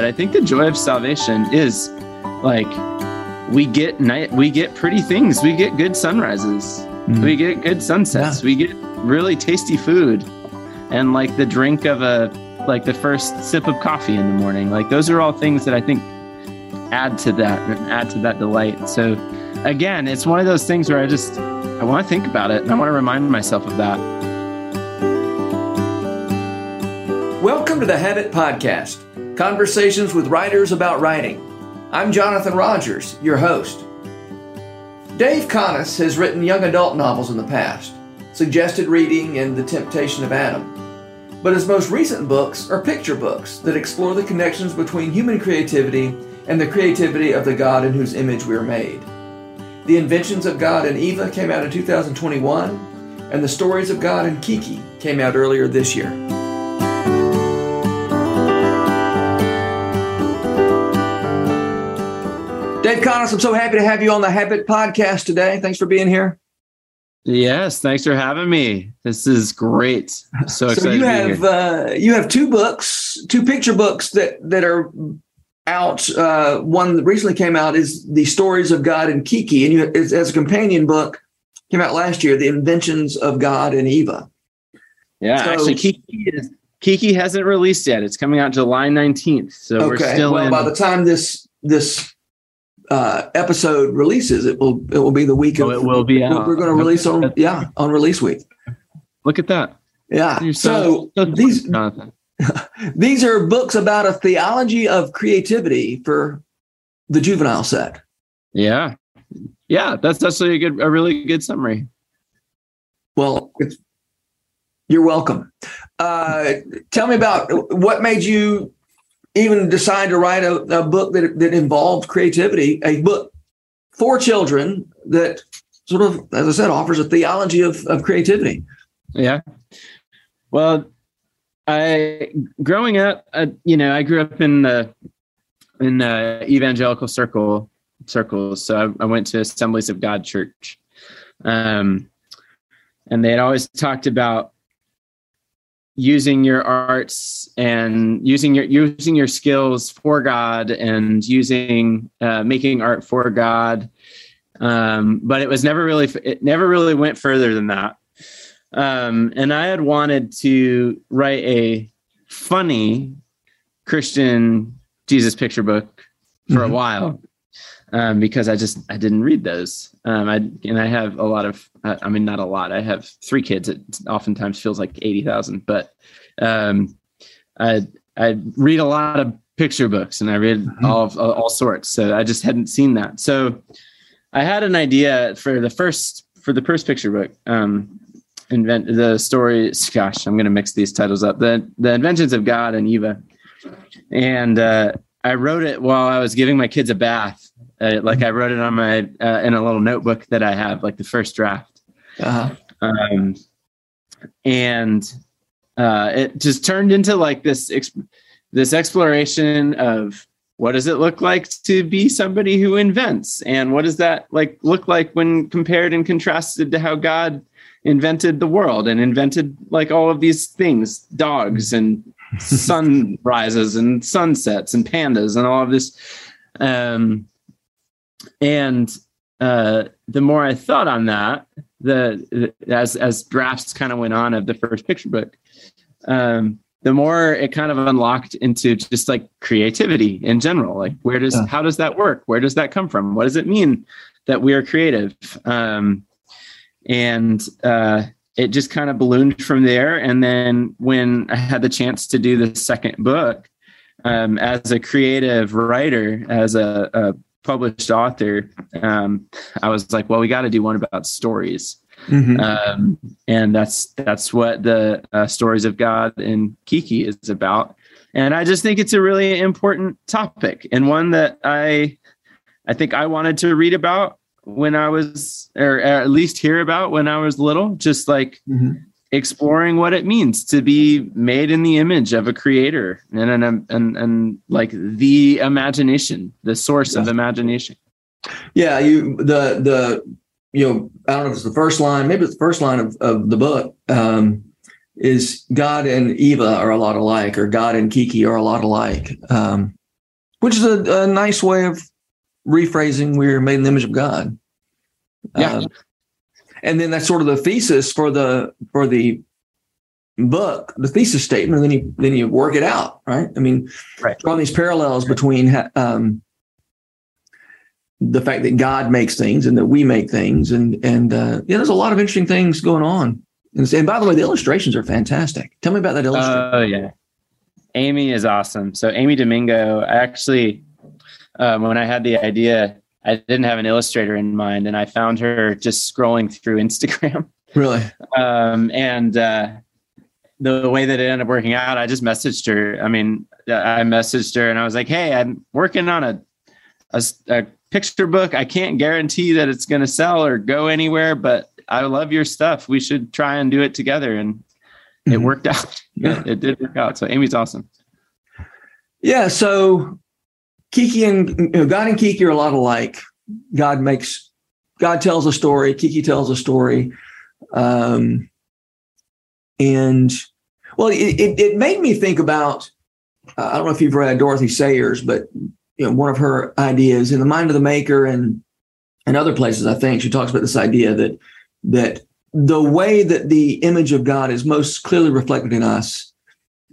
but I think the joy of salvation is like we get night we get pretty things. We get good sunrises. Mm. We get good sunsets. Yeah. We get really tasty food. And like the drink of a like the first sip of coffee in the morning. Like those are all things that I think add to that and add to that delight. So again, it's one of those things where I just I want to think about it and I want to remind myself of that. Welcome to the Habit Podcast, conversations with writers about writing. I'm Jonathan Rogers, your host. Dave Connis has written young adult novels in the past, suggested reading and The Temptation of Adam. But his most recent books are picture books that explore the connections between human creativity and the creativity of the God in whose image we are made. The Inventions of God and Eva came out in 2021, and The Stories of God and Kiki came out earlier this year. Dave Connis, I'm so happy to have you on the Habit Podcast today. Thanks for being here. Yes, thanks for having me. This is great. So excited. so you have uh, you have two books, two picture books that that are out. Uh, one that recently came out is the Stories of God and Kiki, and you as, as a companion book came out last year, The Inventions of God and Eva. Yeah, so, actually, Kiki is Kiki hasn't released yet. It's coming out July 19th. So okay. we're still well, in. By the time this this uh, episode releases, it will it will be the week of. Oh, it will be. Out. We're going to release on yeah on release week. Look at that. Yeah. You're so, so, so these Jonathan. these are books about a theology of creativity for the juvenile set. Yeah. Yeah, that's actually a good a really good summary. Well, you're welcome. Uh, tell me about what made you even decide to write a, a book that, that involved creativity, a book for children that sort of, as I said, offers a theology of, of creativity. Yeah. Well, I growing up, uh, you know, I grew up in the in the evangelical circle circles. So I, I went to Assemblies of God Church, um, and they had always talked about using your arts and using your using your skills for God and using uh, making art for God. Um, but it was never really it never really went further than that. Um, and I had wanted to write a funny Christian Jesus picture book for mm-hmm. a while um, because I just I didn't read those. Um, I and I have a lot of uh, I mean not a lot. I have three kids. It oftentimes feels like eighty thousand, but um, I I read a lot of picture books and I read mm-hmm. all of, all sorts. So I just hadn't seen that. So I had an idea for the first for the first picture book. Um, invent the story. Gosh, I'm going to mix these titles up. The the Inventions of God and Eva, and uh, I wrote it while I was giving my kids a bath uh, like I wrote it on my uh, in a little notebook that I have, like the first draft. Uh-huh. Um, and uh, it just turned into like this this exploration of what does it look like to be somebody who invents, and what does that like look like when compared and contrasted to how God invented the world and invented like all of these things, dogs and sunrises and sunsets and pandas and all of this. Um, and uh, the more I thought on that, the, the as as drafts kind of went on of the first picture book, um, the more it kind of unlocked into just like creativity in general. Like, where does yeah. how does that work? Where does that come from? What does it mean that we are creative? Um, and uh, it just kind of ballooned from there. And then when I had the chance to do the second book, um, as a creative writer, as a, a published author, um, I was like, well, we got to do one about stories. Mm-hmm. Um, and that's that's what the uh, stories of God and Kiki is about. And I just think it's a really important topic and one that I I think I wanted to read about when I was, or at least hear about when I was little. Just like mm-hmm exploring what it means to be made in the image of a creator and and and, and like the imagination the source yeah. of imagination yeah you the the you know i don't know if it's the first line maybe it's the first line of, of the book um, is god and eva are a lot alike or god and kiki are a lot alike um, which is a, a nice way of rephrasing we're made in the image of God. Yeah. Um, and then that's sort of the thesis for the for the book, the thesis statement, and then you then you work it out, right? I mean, Right. drawing these parallels between um, the fact that God makes things and that we make things, and and uh, yeah, there's a lot of interesting things going on. And, and by the way, the illustrations are fantastic. Tell me about that illustration. Oh yeah, Amy is awesome. So Amy Domingo, I actually, um, when I had the idea, I didn't have an illustrator in mind, and I found her just scrolling through Instagram, really? um, and uh, the way that it ended up working out, I just messaged her. I mean, I messaged her, and I was like, "Hey, I'm working on a a picture book. I can't guarantee that it's going to sell or go anywhere, but I love your stuff. We should try and do it together." And it Mhm. worked out. Yeah. It, it did work out. So Amy's awesome. Yeah. So Kiki and you know, God and Kiki are a lot alike. God makes God tells a story. Kiki tells a story. Um, and well, it, it, it made me think about. Uh, I don't know if you've read Dorothy Sayers, but you know, one of her ideas in the Mind of the Maker and and other places, I think she talks about this idea that that the way that the image of God is most clearly reflected in us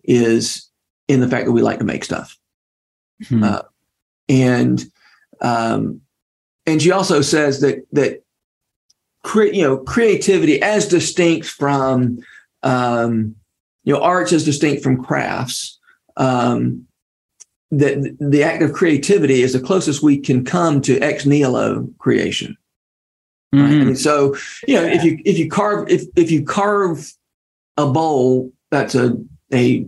is in the fact that we like to make stuff Hmm. Uh, and um, and she also says that that cre- you know creativity as distinct from um, you know arts as distinct from crafts um, that the act of creativity is the closest we can come to ex nihilo creation right? I Mhm. mean, so you know if you if you carve if if you carve a bowl that's a a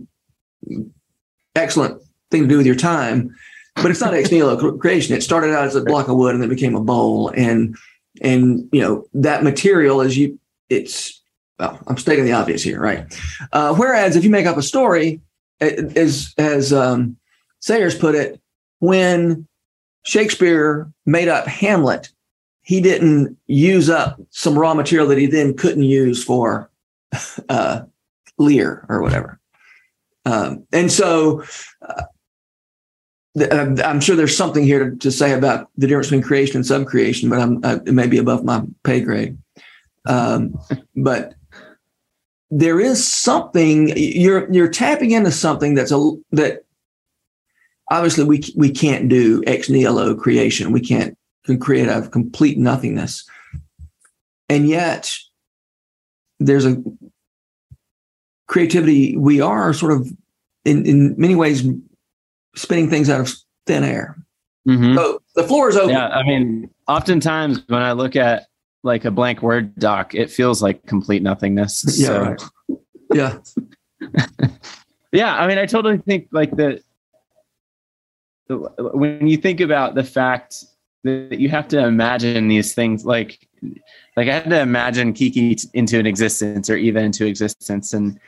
excellent thing to do with your time but it's not ex nihilo creation. It started out as a block of wood and then became a bowl. And and you know that material is you it's well i'm stating the obvious here right? Uh, whereas if you make up a story as as um, sayers put it when shakespeare made up hamlet he didn't use up some raw material that he then couldn't use for uh, Lear or whatever. Um, and so uh, I'm- I'm sure there's something here to, say about the difference between creation and subcreation, but I'm, uh, it may be above my pay grade. Um, but there is something you're you're tapping into something that's a that obviously we we can't do ex nihilo creation. We can't can create out of complete nothingness. And yet there's a creativity. We are sort of in, in many ways spinning things out of thin air. Mhm. So the floor is open. Yeah, I mean, oftentimes when I look at like a blank Word doc, it feels like complete nothingness. Yeah, So, right. Yeah. yeah, I mean, I totally think like the, the when you think about the fact that you have to imagine these things, like like I had to imagine Kiki into an existence or even into existence, and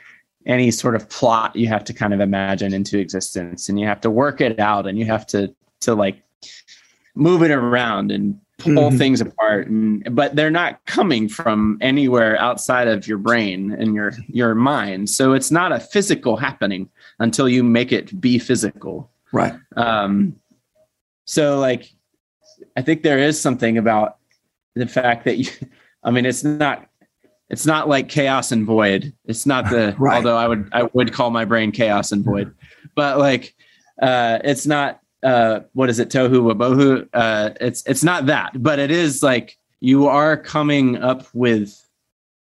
any sort of plot you have to kind of imagine into existence, and you have to work it out, and you have to to like move it around and pull Mhm. things apart and but they're not coming from anywhere outside of your brain and your your mind so it's not a physical happening until you make it be physical Right. um so like i think there is something about the fact that you i mean it's not it's not like chaos and void it's not the Right. although i would i would call my brain chaos and void but like uh it's not uh what is it tohu wabohu uh it's it's not that but it is like you are coming up with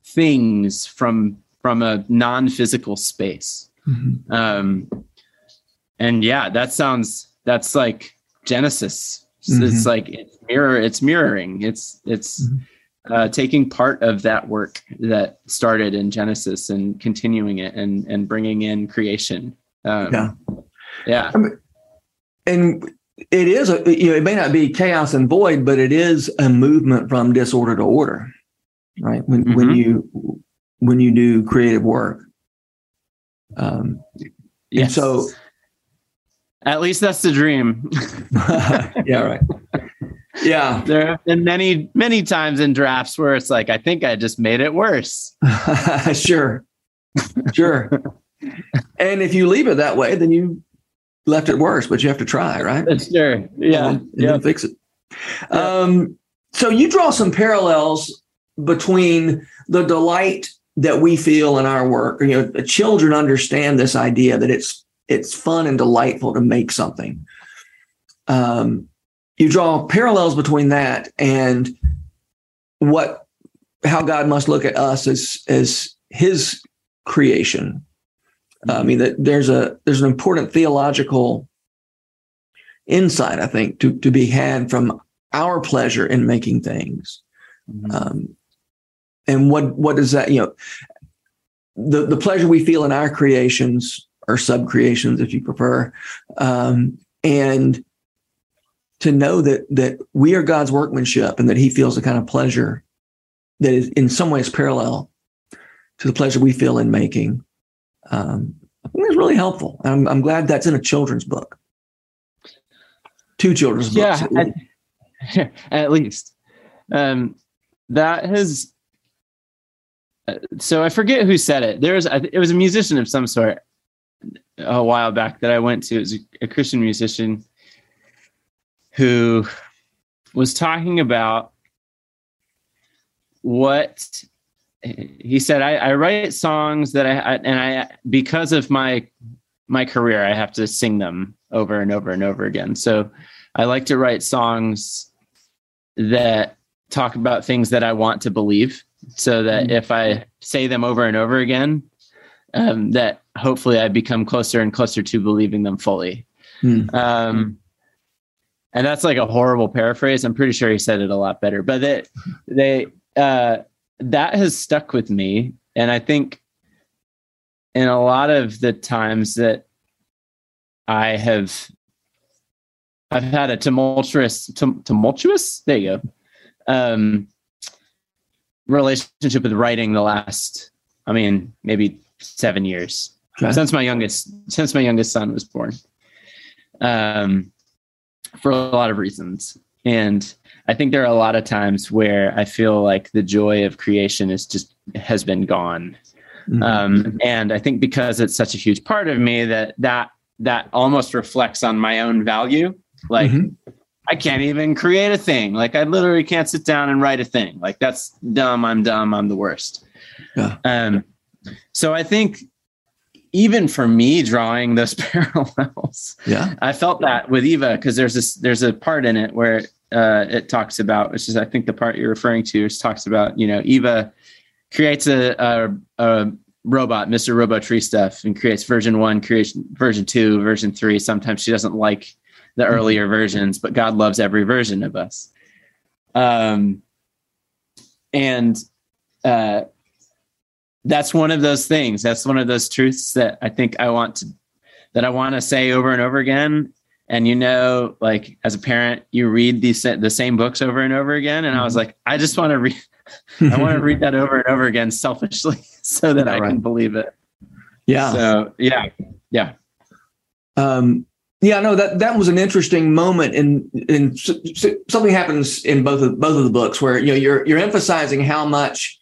things from from a non-physical space Mhm. um and yeah that sounds that's like genesis it's Mhm. like it's mirror it's mirroring it's it's Mhm. Uh, taking part of that work that started in genesis and continuing it and and bringing in creation um, Yeah. yeah And it is, a, you know, it may not be chaos and void, but it is a movement from disorder to order, right? When, when Mhm. you, when you do creative work. Um, yes. so- at least that's the dream yeah, right. Yeah. there have been many many times in drafts where it's like i think i just made it worse sure. Sure. and if you leave it that way, then you left it worse, but you have to try, right? Sure. Yeah. And, yeah. fix it. Yeah. Um, so you draw some parallels between the delight that we feel in our work. You know, children understand this idea that it's it's fun and delightful to make something. Um, you draw parallels between that and what how God must look at us as as His creation. Uh, I mean, that there's a there's an important theological insight, I think, to to be had from our pleasure in making things. Mm-hmm. Um, and what what does that you know the the pleasure we feel in our creations or sub creations, if you prefer, um, and to know that that we are God's workmanship and that He feels the kind of pleasure that is in some ways parallel to the pleasure we feel in making. Um, I think that's really helpful. I'm, I'm glad that's in a children's book. Two children's books. Yeah, at, least. at least. Um, that has. Uh, so I forget who said it. There was it was a musician of some sort a while back that I went to. It was a, a Christian musician who was talking about what he said I, I, write songs that I and I because of my my career I have to sing them over and over and over again. So I like to write songs that talk about things that I want to believe so that mm-hmm. if I say them over and over again um, that hopefully I become closer and closer to believing them fully. Mm-hmm. Um, and that's like a horrible paraphrase. I'm pretty sure he said it a lot better, but that they, uh, that has stuck with me. And I think in a lot of the times that I have, I've had a tumultuous, tum, tumultuous, there you go, um, relationship with writing the last, I mean, maybe seven years okay. since my youngest, since my youngest son was born. Um, for a lot of reasons. And I think there are a lot of times where I feel like the joy of creation is just has been gone. Mm-hmm. Um, and I think because it's such a huge part of me that that that almost reflects on my own value. Like mm-hmm. I can't even create a thing. Like I literally can't sit down and write a thing. Like that's dumb. I'm dumb. I'm the worst. Yeah. Um, so I think even for me drawing those parallels yeah. I felt that with eva because there's this there's a part in it where uh, it talks about which is i think the part you're referring to is talks about you know eva creates a, a, a robot mr robot tree stuff and creates version one creation version two version three. Sometimes she doesn't like the mm-hmm. earlier versions but god loves every version of us. Um and uh that's one of those things. That's one of those truths that I think I want to that I want to say over and over again. And you know, like as a parent, you read these the same books over and over again. And I was mm-hmm. like, I just want to read. I want to read that over and over again selfishly, so that I right. can believe it. Yeah. So yeah, yeah. Um, yeah, no, that that was an interesting moment, and and something happens in both of both of the books where you know you're you're emphasizing how much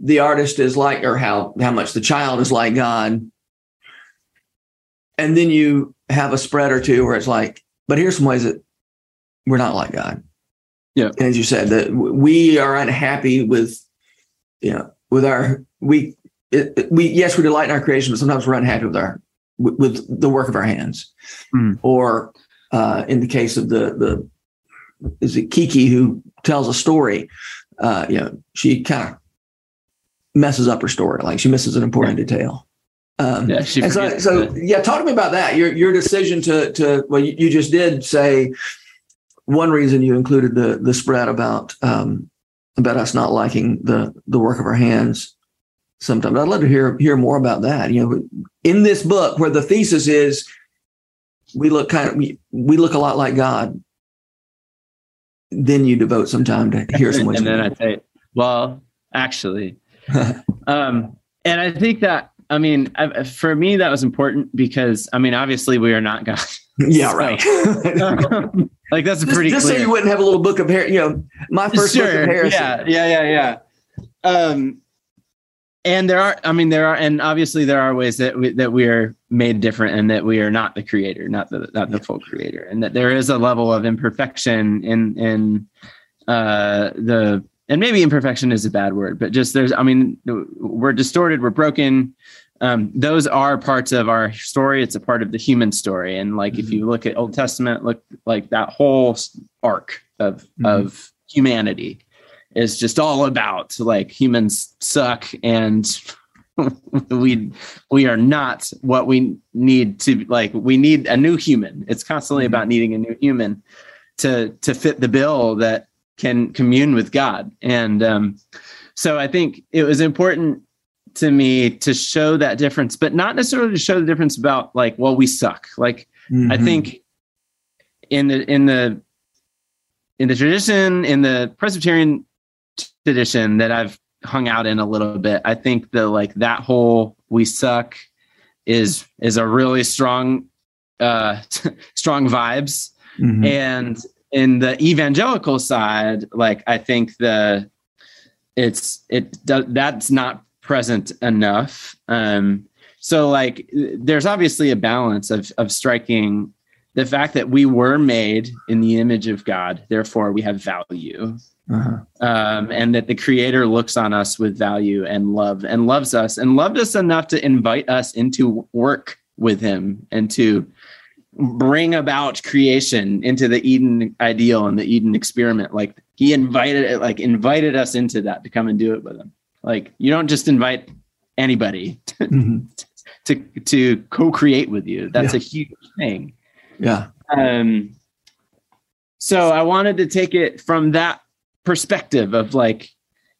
the artist is like or how how much the child is like god. And then you have a spread or two where it's like but here's some ways that we're not like god. Yeah. And as you said that we are unhappy with you know with our we it, we yes we delight in our creation but sometimes we're unhappy with our with, with the work of our hands. Mm. or uh, in the case of the the is it kiki who tells a story? Uh, you know she kind of messes up her story. Like she misses an important detail. Um, yeah, and so, so yeah, talk to me about that. Your your decision to to well, you, you, just did say one reason you included the the spread about um, about us not liking the the work of our hands. Sometimes I'd love to hear hear more about that. You know, in this book where the thesis is we look kind of we, we look a lot like God. Then you devote some time to hear some. and then I say, well, actually, um, and I think that, I mean, I, for me, that was important because, I mean, obviously we are not God. Yeah, right. um, like that's a pretty just, just so you wouldn't have a little book of hair. You know, my first sure. book of Harrison. Yeah, yeah, yeah, yeah. Um, and there are, I mean, there are, and obviously there are ways that we, that we are made different and that we are not the creator not the not the full creator and that there is a level of imperfection in in uh the and maybe imperfection is a bad word but just there's i mean we're distorted we're broken um, those are parts of our story it's a part of the human story and like mm-hmm. if you look at old testament look like that whole arc of mm-hmm. of humanity is just all about like humans suck and we we are not what we need to like we need a new human it's constantly mm-hmm. about needing a new human to to fit the bill that can commune with god and um so i think it was important to me to show that difference but not necessarily to show the difference about like well we suck like mm-hmm. i think in the in the in the tradition in the presbyterian tradition that i've hung out in a little bit. I think the like that whole we suck is is a really strong uh strong vibes. Mm-hmm. And in the evangelical side, like I think the it's it that's not present enough. Um so like there's obviously a balance of of striking the fact that we were made in the image of God, therefore we have value uh-huh. um, and that the creator looks on us with value and love and loves us and loved us enough to invite us into work with him and to bring about creation into the eden ideal and the eden experiment. Like he invited it like invited us into that to come and do it with him. Like you don't just invite anybody to mm-hmm. to, to co-create with you. That's yeah. a huge thing. Yeah. Um so i wanted to take it from that perspective of like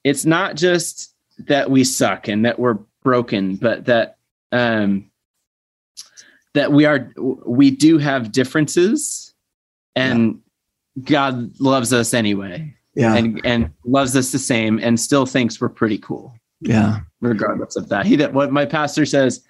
it's not just that we suck and that we're broken but that um that we are we do have differences and yeah. god loves us anyway yeah and and loves us the same and still thinks we're pretty cool yeah regardless of that he that what my pastor says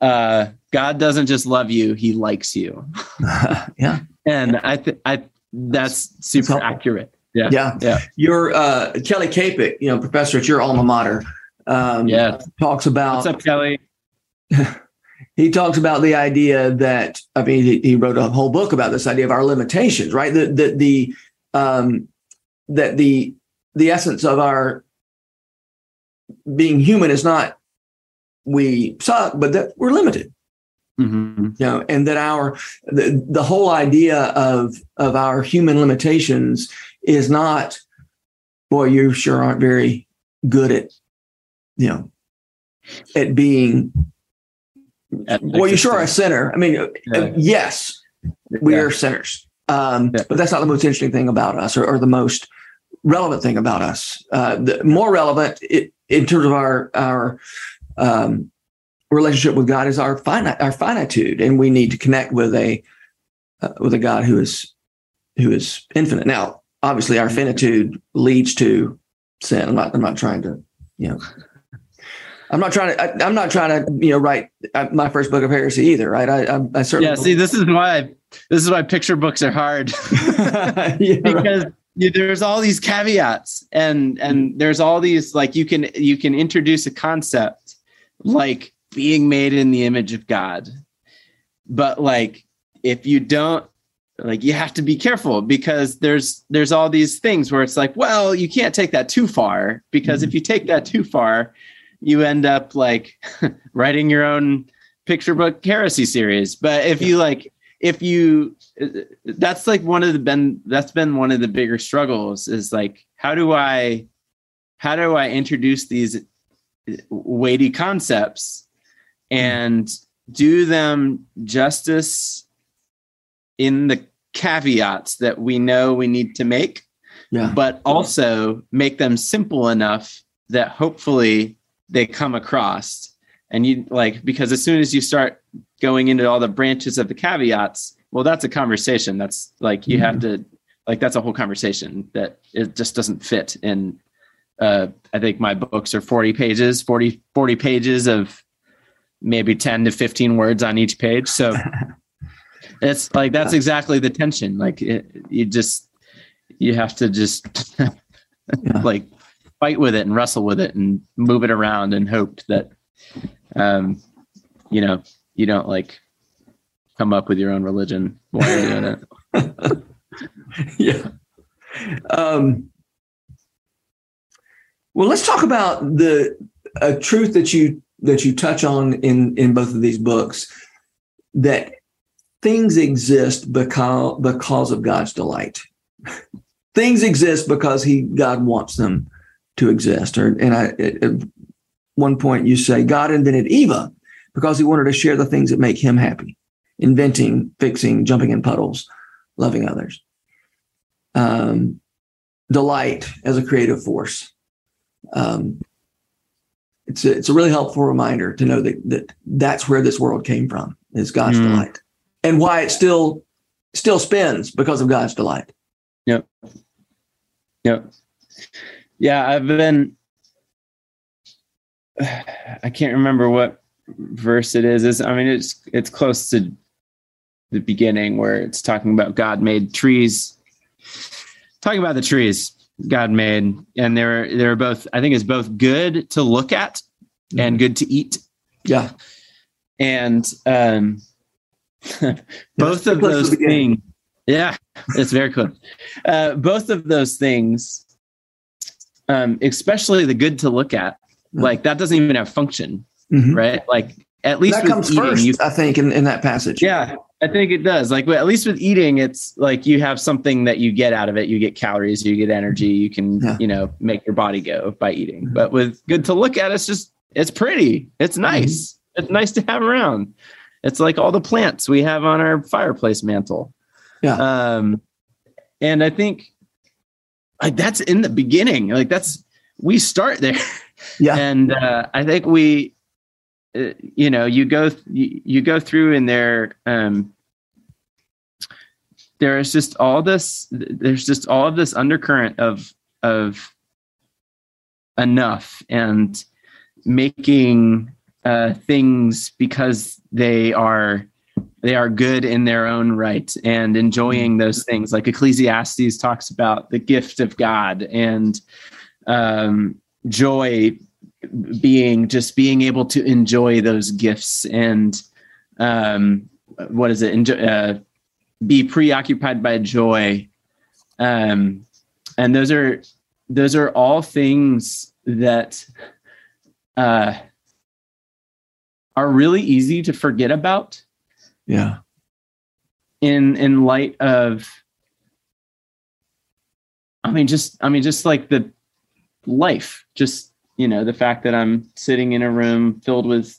uh god doesn't just love you he likes you yeah and i think i that's super accurate yeah. Yeah. Yeah. Your uh, Kelly Kapic, you know, professor at your alma mater, um, yeah. talks about. What's up, Kelly? he talks about the idea that I mean he, he, wrote a whole book about this idea of our limitations, right? That the, the um, that the the essence of our being human is not we suck, but that we're limited. Mm-hmm. You know, and that our the, the whole idea of of our human limitations is not, boy, you sure aren't very good at, you know, at being. Well, you sure are a sinner. I mean, uh, yeah. yes, we yeah. are sinners, um, yeah. but that's not the most interesting thing about us, or, or the most relevant thing about us. Uh, the more relevant it, in terms of our our um, relationship with God is our finite our finitude, and we need to connect with a uh, with a God who is who is infinite. Now, obviously our finitude leads to sin. I'm not, I'm not trying to, you know, I'm not trying to, I, am not trying to, you know, write uh, my first book of heresy either. Right. I, I, I certainly. Yeah. See, this is why, this is why picture books are hard yeah, because right. there's all these caveats and, and there's all these, like you can, you can introduce a concept like being made in the image of God. But like, if you don't like you have to be careful because there's there's all these things where it's like well you can't take that too far because mm-hmm. if you take that too far you end up like writing your own picture book heresy series. But if you like if you that's like one of the been that's been one of the bigger struggles is like how do i how do i introduce these weighty concepts hmm. and do them justice in the caveats that we know we need to make, yeah. but also make them simple enough that hopefully they come across. And you like, because as soon as you start going into all the branches of the caveats, well, that's a conversation. That's like, you mm-hmm. have to, like, that's a whole conversation that it just doesn't fit in. Uh, I think my books are 40 pages, 40, 40 pages of maybe 10 to 15 words on each page. So It's like that's exactly the tension. Like it, you just you have to just yeah. like fight with it and wrestle with it and move it around and hope that um you know you don't like come up with your own religion while you're doing it. yeah. Um, well, let's talk about the a truth that you that you touch on in in both of these books that things exist because because of God's delight. things exist because he God wants them to exist. Or and I at one point you say God invented Eva because he wanted to share the things that make him happy, inventing, fixing, jumping in puddles, loving others. Um, delight as a creative force. Um, it's a, it's a really helpful reminder to know that, that that's where this world came from is God's mm. delight and why it still still spins because of God's delight. Yep. Yep. Yeah, I've been I can't remember what verse it is. Is I mean it's it's close to the beginning where it's talking about God made trees talking about the trees God made, and they're they're both. I think it's both good to look at and mm-hmm. good to eat. Yeah, and um, both of those things. Yeah, it's very cool. Uh, both of those things, um, especially the good to look at, mm-hmm. like that doesn't even have function, mm-hmm. right? Like at least that comes eating, first, you, I think, in, in that passage. Yeah, I think it does. Like at least with eating, it's like you have something that you get out of it. You get calories, you get energy, you can, yeah. you know, make your body go by eating. Mm-hmm. But with good to look at, it's just it's pretty. It's mm-hmm. nice. Mm-hmm. It's nice to have around. It's like all the plants we have on our fireplace mantle. Yeah. Um, and I think like that's in the beginning. Like that's we start there. Yeah. and uh, I think we uh, you know you go you, you go through in there um there is just all this there's just all of this undercurrent of of enough and making uh, things because they are they are good in their own right and enjoying mm-hmm. those things. Like ecclesiastes talks about the gift of god and um, joy being just being able to enjoy those gifts and um, what is it? Enjoy, uh, be preoccupied by joy. Um, and those are those are all things that uh, are really easy to forget about yeah in in light of i mean just i mean just like the life just you know the fact that i'm sitting in a room filled with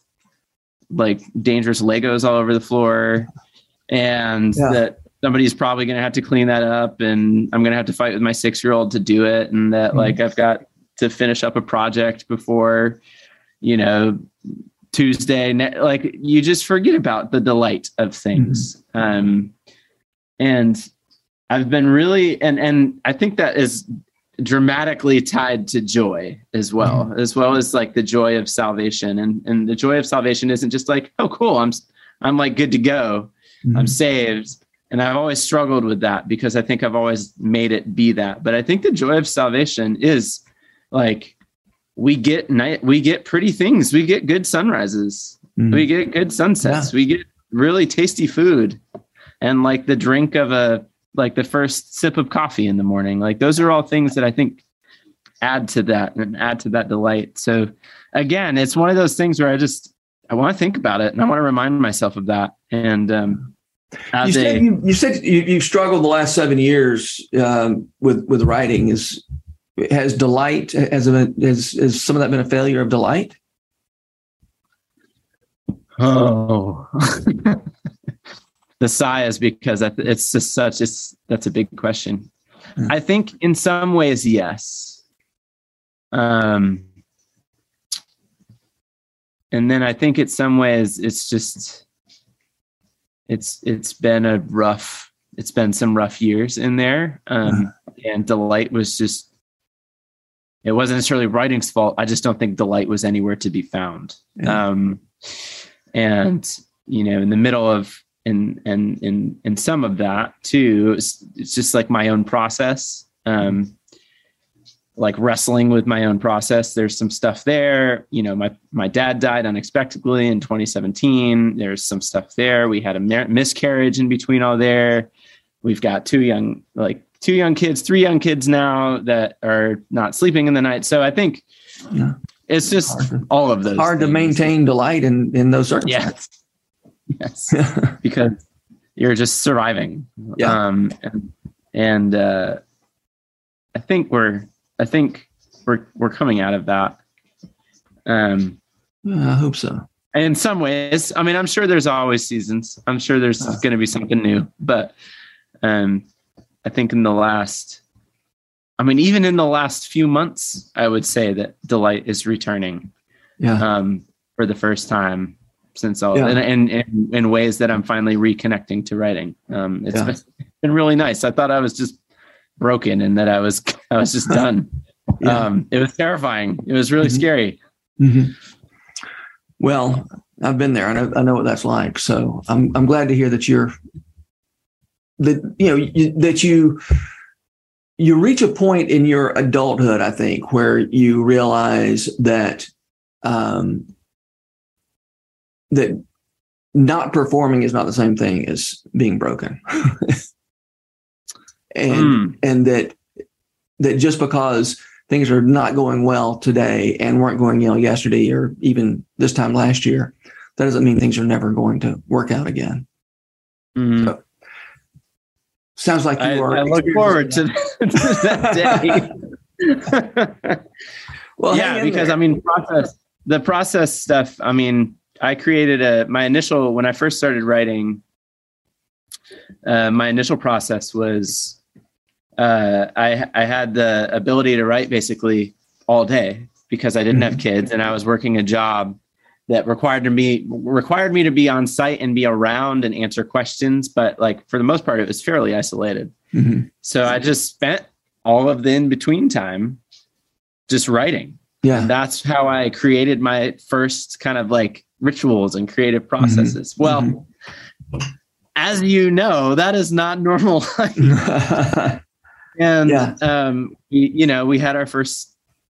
like dangerous legos all over the floor and yeah. that somebody's probably going to have to clean that up and i'm going to have to fight with my six year old to do it and that mm-hmm. like i've got to finish up a project before you know tuesday like you just forget about the delight of things mm-hmm. um and i've been really and and i think that is dramatically tied to joy as well mm-hmm. as well as like the joy of salvation and and the joy of salvation isn't just like oh cool i'm i'm like good to go mm-hmm. i'm saved and i've always struggled with that because i think i've always made it be that but i think the joy of salvation is like we get night we get pretty things we get good sunrises mm-hmm. we get good sunsets yeah. we get really tasty food and like the drink of a like the first sip of coffee in the morning. Like those are all things that I think add to that and add to that delight. So again, it's one of those things where I just I want to think about it and I want to remind myself of that. And um, you said, a, you, you, said you, you struggled the last seven years um, with with writing. Is has delight has, a, has has some of that been a failure of delight? Oh, the sigh is because it's just such it's that's a big question. Mm. I think in some ways, yes. Um, and then I think in some ways it's just it's it's been a rough it's been some rough years in there. Um, mm. and delight was just it wasn't necessarily writing's fault. I just don't think the light was anywhere to be found. Yeah. Um, and you know, in the middle of and and and and some of that too it's, it's just like my own process um like wrestling with my own process. There's some stuff there. You know, my my dad died unexpectedly in 2017. There's some stuff there. We had a miscarriage in between all there. We've got two young like two young kids, three young kids now that are not sleeping in the night. So I think yeah. it's just to, all of those. Hard things. to maintain delight in in those circumstances. Yes, yes. because you're just surviving. Yeah. Um, and, and uh, I think we're I think we're we're coming out of that. Um, yeah, I hope so. In some ways, I mean, I'm sure there's always seasons. I'm sure there's uh, going to be something new, but um, I think in the last, I mean, even in the last few months, I would say that delight is returning. Yeah. Um, for the first time since all, yeah. and, and, in ways that I'm finally reconnecting to writing. Um, it's yeah. been, been really nice. I thought I was just broken and that I was I was just done. yeah. Um, it was terrifying. It was really mm-hmm. scary. Mm-hmm. Well, I've been there. I know I know what that's like. So I'm I'm glad to hear that you're that you know you, that you you reach a point in your adulthood. I think where you realize that um, that not performing is not the same thing as being broken. and mm. and that that just because things are not going well today and weren't going well yesterday or even this time last year, that doesn't mean things are never going to work out again. Mm. So, sounds like you I, are. I look forward to, to, that day. well, yeah, because there. I mean, process the process stuff. I mean, I created a my initial when I first started writing. Uh, my initial process was uh, I I had the ability to write basically all day because I didn't have mm-hmm. kids and I was working a job that required me required me to be on site and be around and answer questions. But like for the most part, it was fairly isolated. Mm-hmm. So I just spent all of the in between time just writing. Yeah, and that's how I created my first kind of like rituals and creative mm-hmm. processes. Mm-hmm. Well. Mm-hmm. As you know, that is not normal And yeah. um, we, you know, we had our first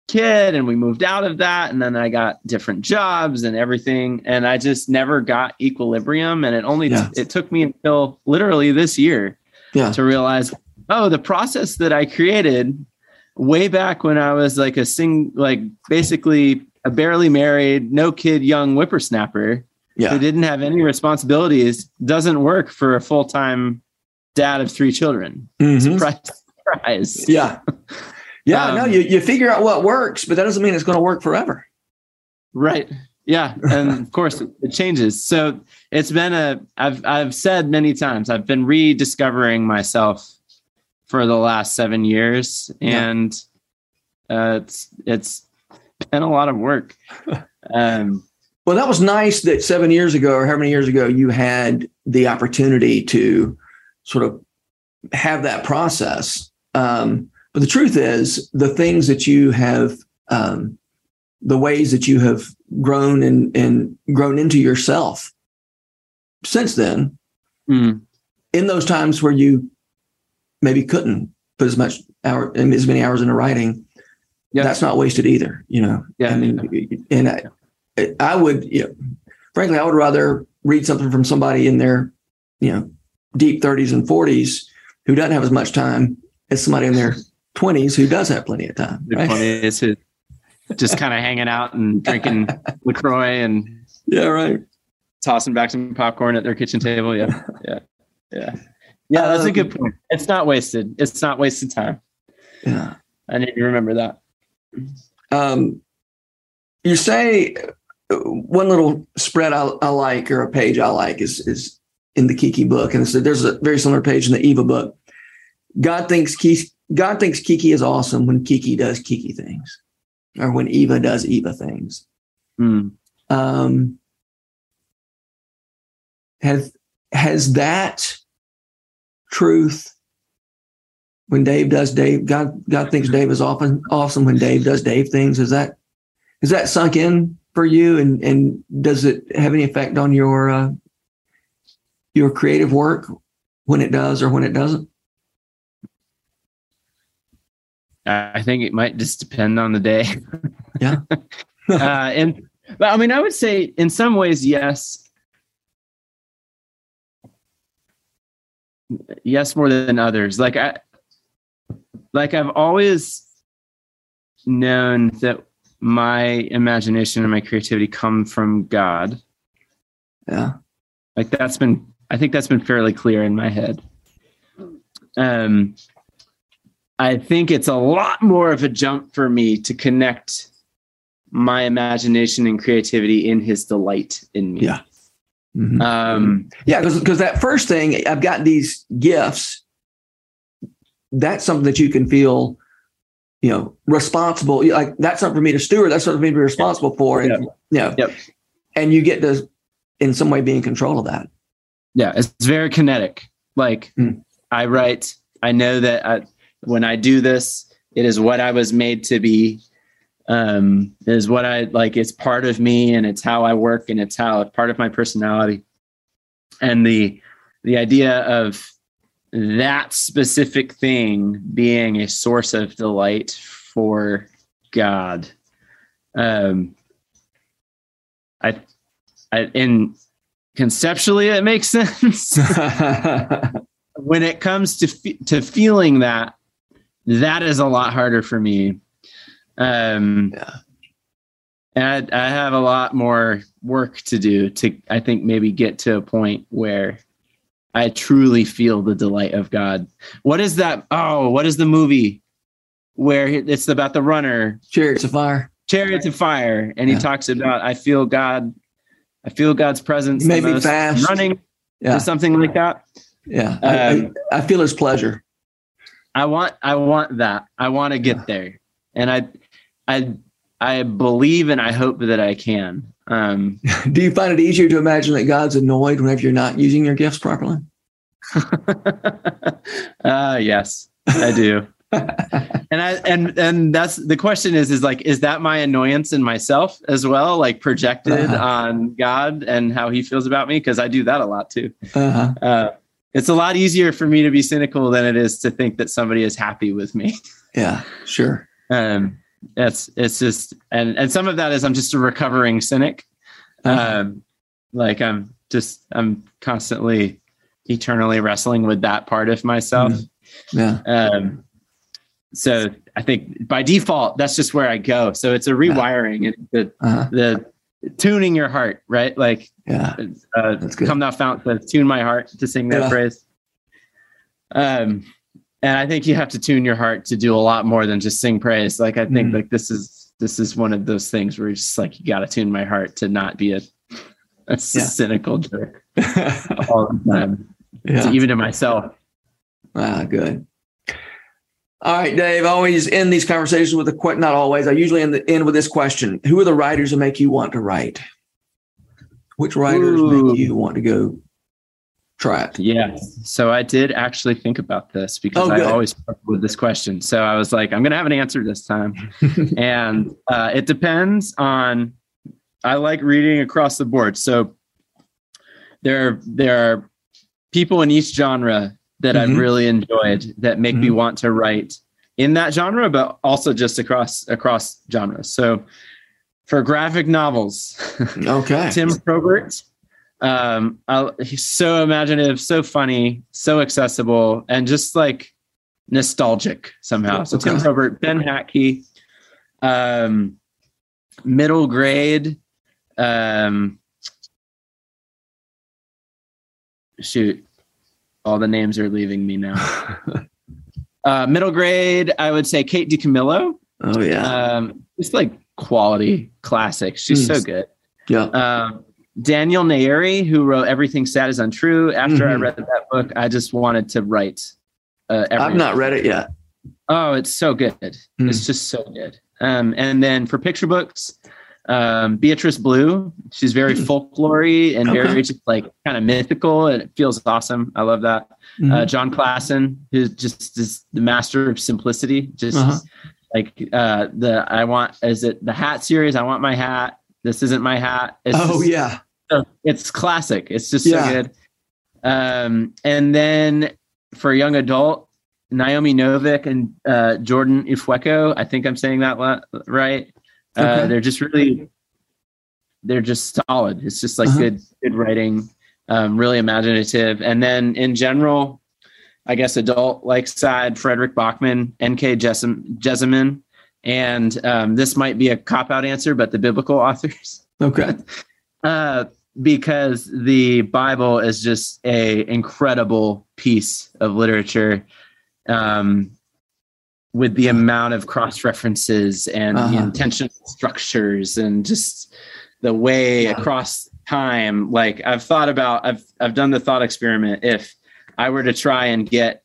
kid and we moved out of that and then I got different jobs and everything and I just never got equilibrium and it only yeah. t- it took me until literally this year yeah. to realize oh the process that I created way back when I was like a sing like basically a barely married no kid young whippersnapper yeah. who didn't have any responsibilities doesn't work for a full-time dad of three children mm-hmm. surprise surprise. Yeah. Yeah, um, no, you, you figure out what works, but that doesn't mean it's going to work forever. Right. Yeah. And of course it changes. So it's been a I've I've said many times, I've been rediscovering myself for the last seven years. And yeah. uh, it's it's been a lot of work. Um well, that was nice that seven years ago or how many years ago you had the opportunity to sort of have that process um, but the truth is, the things that you have, um, the ways that you have grown and, and grown into yourself since then, mm. in those times where you maybe couldn't put as much hour, as many hours into writing, yeah. that's not wasted either. You know, yeah. I mean, and I, I would, you know, frankly, I would rather read something from somebody in their, you know, deep 30s and 40s who doesn't have as much time as somebody in their 20s who does have plenty of time. Right? 20s who just kind of hanging out and drinking LaCroix and yeah, right. Tossing back some popcorn at their kitchen table. Yeah. Yeah. Yeah. Yeah. That's um, a good point. It's not wasted. It's not wasted time. Yeah. I need to remember that. Um, you say uh, one little spread I, I, like or a page I like is is in the Kiki book, and there's a very similar page in the Eva book. God thinks Kiki, God thinks Kiki is awesome when Kiki does Kiki things, or when Eva does Eva things. Mm. Um, has has that truth when Dave does Dave? God God thinks Dave is often awesome when Dave does Dave things. Is that is that sunk in for you? And and does it have any effect on your uh, your creative work when it does or when it doesn't? I think it might just depend on the day. Yeah. uh, and but I mean, I would say in some ways, yes. Yes, more than others. Like I, like I've always known that my imagination and my creativity come from God. Yeah. Like that's been, I think that's been fairly clear in my head. Um, I think it's a lot more of a jump for me to connect my imagination and creativity in His delight in me. Yeah. Mhm. Um, Yeah, because that first thing, I've got these gifts. That's something that you can feel, you know, responsible. Like that's something for me to steward. That's something for me to be responsible for. And, you know, Yep. and you get to, in some way, be in control of that. yeah, it's very kinetic. Like Mm. I write, I know that I, when I do this, it is what I was made to be. Um, it is what I like. It's part of me, and it's how I work, and it's how it's part of my personality. And the the idea of that specific thing being a source of delight for God. Um, I, I, in conceptually, it makes sense. when it comes to fe- to feeling that, that is a lot harder for me. Um, Yeah. and I, I have a lot more work to do to, I think, maybe get to a point where I truly feel the delight of God. What is that? Oh, what is the movie where it's about the runner, Chariots of fire. Chariots of Fire, and he talks about I feel God, I feel God's presence. You the made me most fast. running, Yeah. or something like that. Yeah. I, I, Um, I feel his pleasure. I want I want that. I want to get there. And I I I believe and I hope that I can. Um Do you find it easier to imagine that God's annoyed whenever you're not using your gifts properly? uh yes, I do. and I and and that's the question is is like is that my annoyance in myself as well like projected Uh-huh. on God and how he feels about me because I do that a lot too. Uh-huh. Uh it's a lot easier for me to be cynical than it is to think that somebody is happy with me. Yeah, sure. um it's it's just and and some of that is i'm just a recovering cynic Uh-huh. um like i'm just i'm constantly eternally wrestling with that part of myself yeah. um so i think by default that's just where i go so it's a rewiring and the Uh-huh. the tuning your heart right like Yeah. uh come thou fount to tune my heart to sing that Yeah. phrase um and i think you have to tune your heart to do a lot more than just sing praise like i think Mhm. like this is this is one of those things where it's just like you got to tune my heart to not be a, a cynical jerk all the time yeah. even to myself Ah, good. All right, Dave. I always end these conversations with a question. Not always. I usually end, the, end with this question: Who are the writers that make you want to write? Which writers Ooh. make you want to go try it? yes so i did actually think about this because Oh, i always struggle with this question so i was like i'm gonna have an answer this time and uh, it depends on i like reading across the board so there there are people in each genre that Mhm. i've really enjoyed that make me want to write in that genre but also just across across genres so for graphic novels Okay. tim probert um I, he's so imaginative so funny so accessible and just like nostalgic somehow so tim probert ben Hatke um middle grade um shoot all the names are leaving me now uh middle grade i would say kate DiCamillo. oh yeah. um just like quality classics she's so Mm. good yeah. um, Daniel Nayeri, who wrote Everything Sad is Untrue. After I Mhm. read that book, I just wanted to write. Uh, I've not read it yet. Oh, it's so good. Mm. It's just so good. Um, and then for picture books, um, Beatrice Blue. She's very Mm. folklory and Okay. very just like kind of mythical, and it feels awesome. I love that. Uh, Mhm. Jon Klassen, who's just is the master of simplicity. Just Uh-huh. like uh, the I want is it the hat series? I want my hat. This isn't my hat. It's oh just- yeah. it's classic. It's just Yeah. so good. Um, and then for young adult, Naomi Novik and uh, Jordan Ifueko. I think I'm saying that right. Uh. They're just really, they're just solid. It's just like uh-huh. good, good writing, um, really imaginative. And then in general, I guess adult like side, Fredrik Backman, N.K. Jemisin, and um, this might be a cop out answer, but the biblical authors. Okay. uh, because the Bible is just a incredible piece of literature, um, with the amount of cross references and uh-huh. the intentional structures and just the way yeah. across time. Like I've thought about, I've I've done the thought experiment. If I were to try and get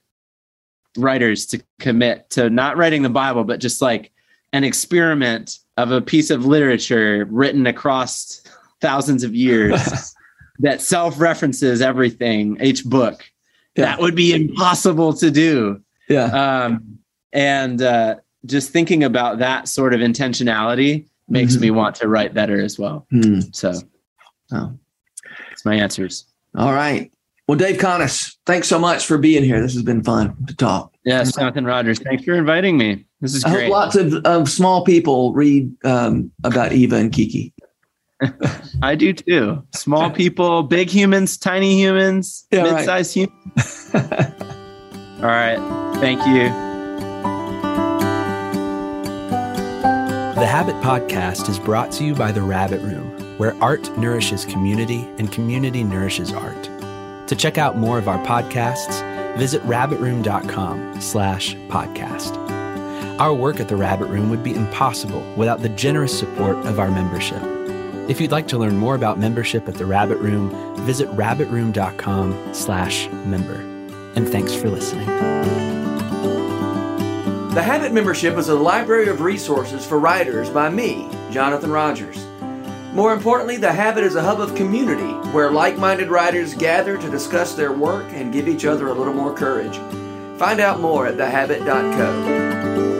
writers to commit to not writing the Bible, but just like an experiment of a piece of literature written across thousands of years that self references everything, each book. Yeah. That would be impossible to do. Yeah. Um, and uh, just thinking about that sort of intentionality makes mm-hmm. me want to write better as well. Mm. So, oh. that's my answers. All right. Well, Dave Connis, thanks so much for being here. This has been fun to talk. Yes, Jonathan Rogers, thanks for inviting me. This is great. lots of, of small people read um, about Eva and Kiki. I do too. Small people, big humans, tiny humans, yeah, mid-sized right. humans. All right. Thank you. The Habit Podcast is brought to you by The Rabbit Room, where art nourishes community and community nourishes art. To check out more of our podcasts, visit rabbitroom.com slash podcast. Our work at the Rabbit Room would be impossible without the generous support of our membership. If you'd like to learn more about membership at the Rabbit Room, visit rabbitroom.com slash member. And thanks for listening. The Habit membership is a library of resources for writers by me, Jonathan Rogers. More importantly, The Habit is a hub of community where like minded writers gather to discuss their work and give each other a little more courage. Find out more at thehabit.co.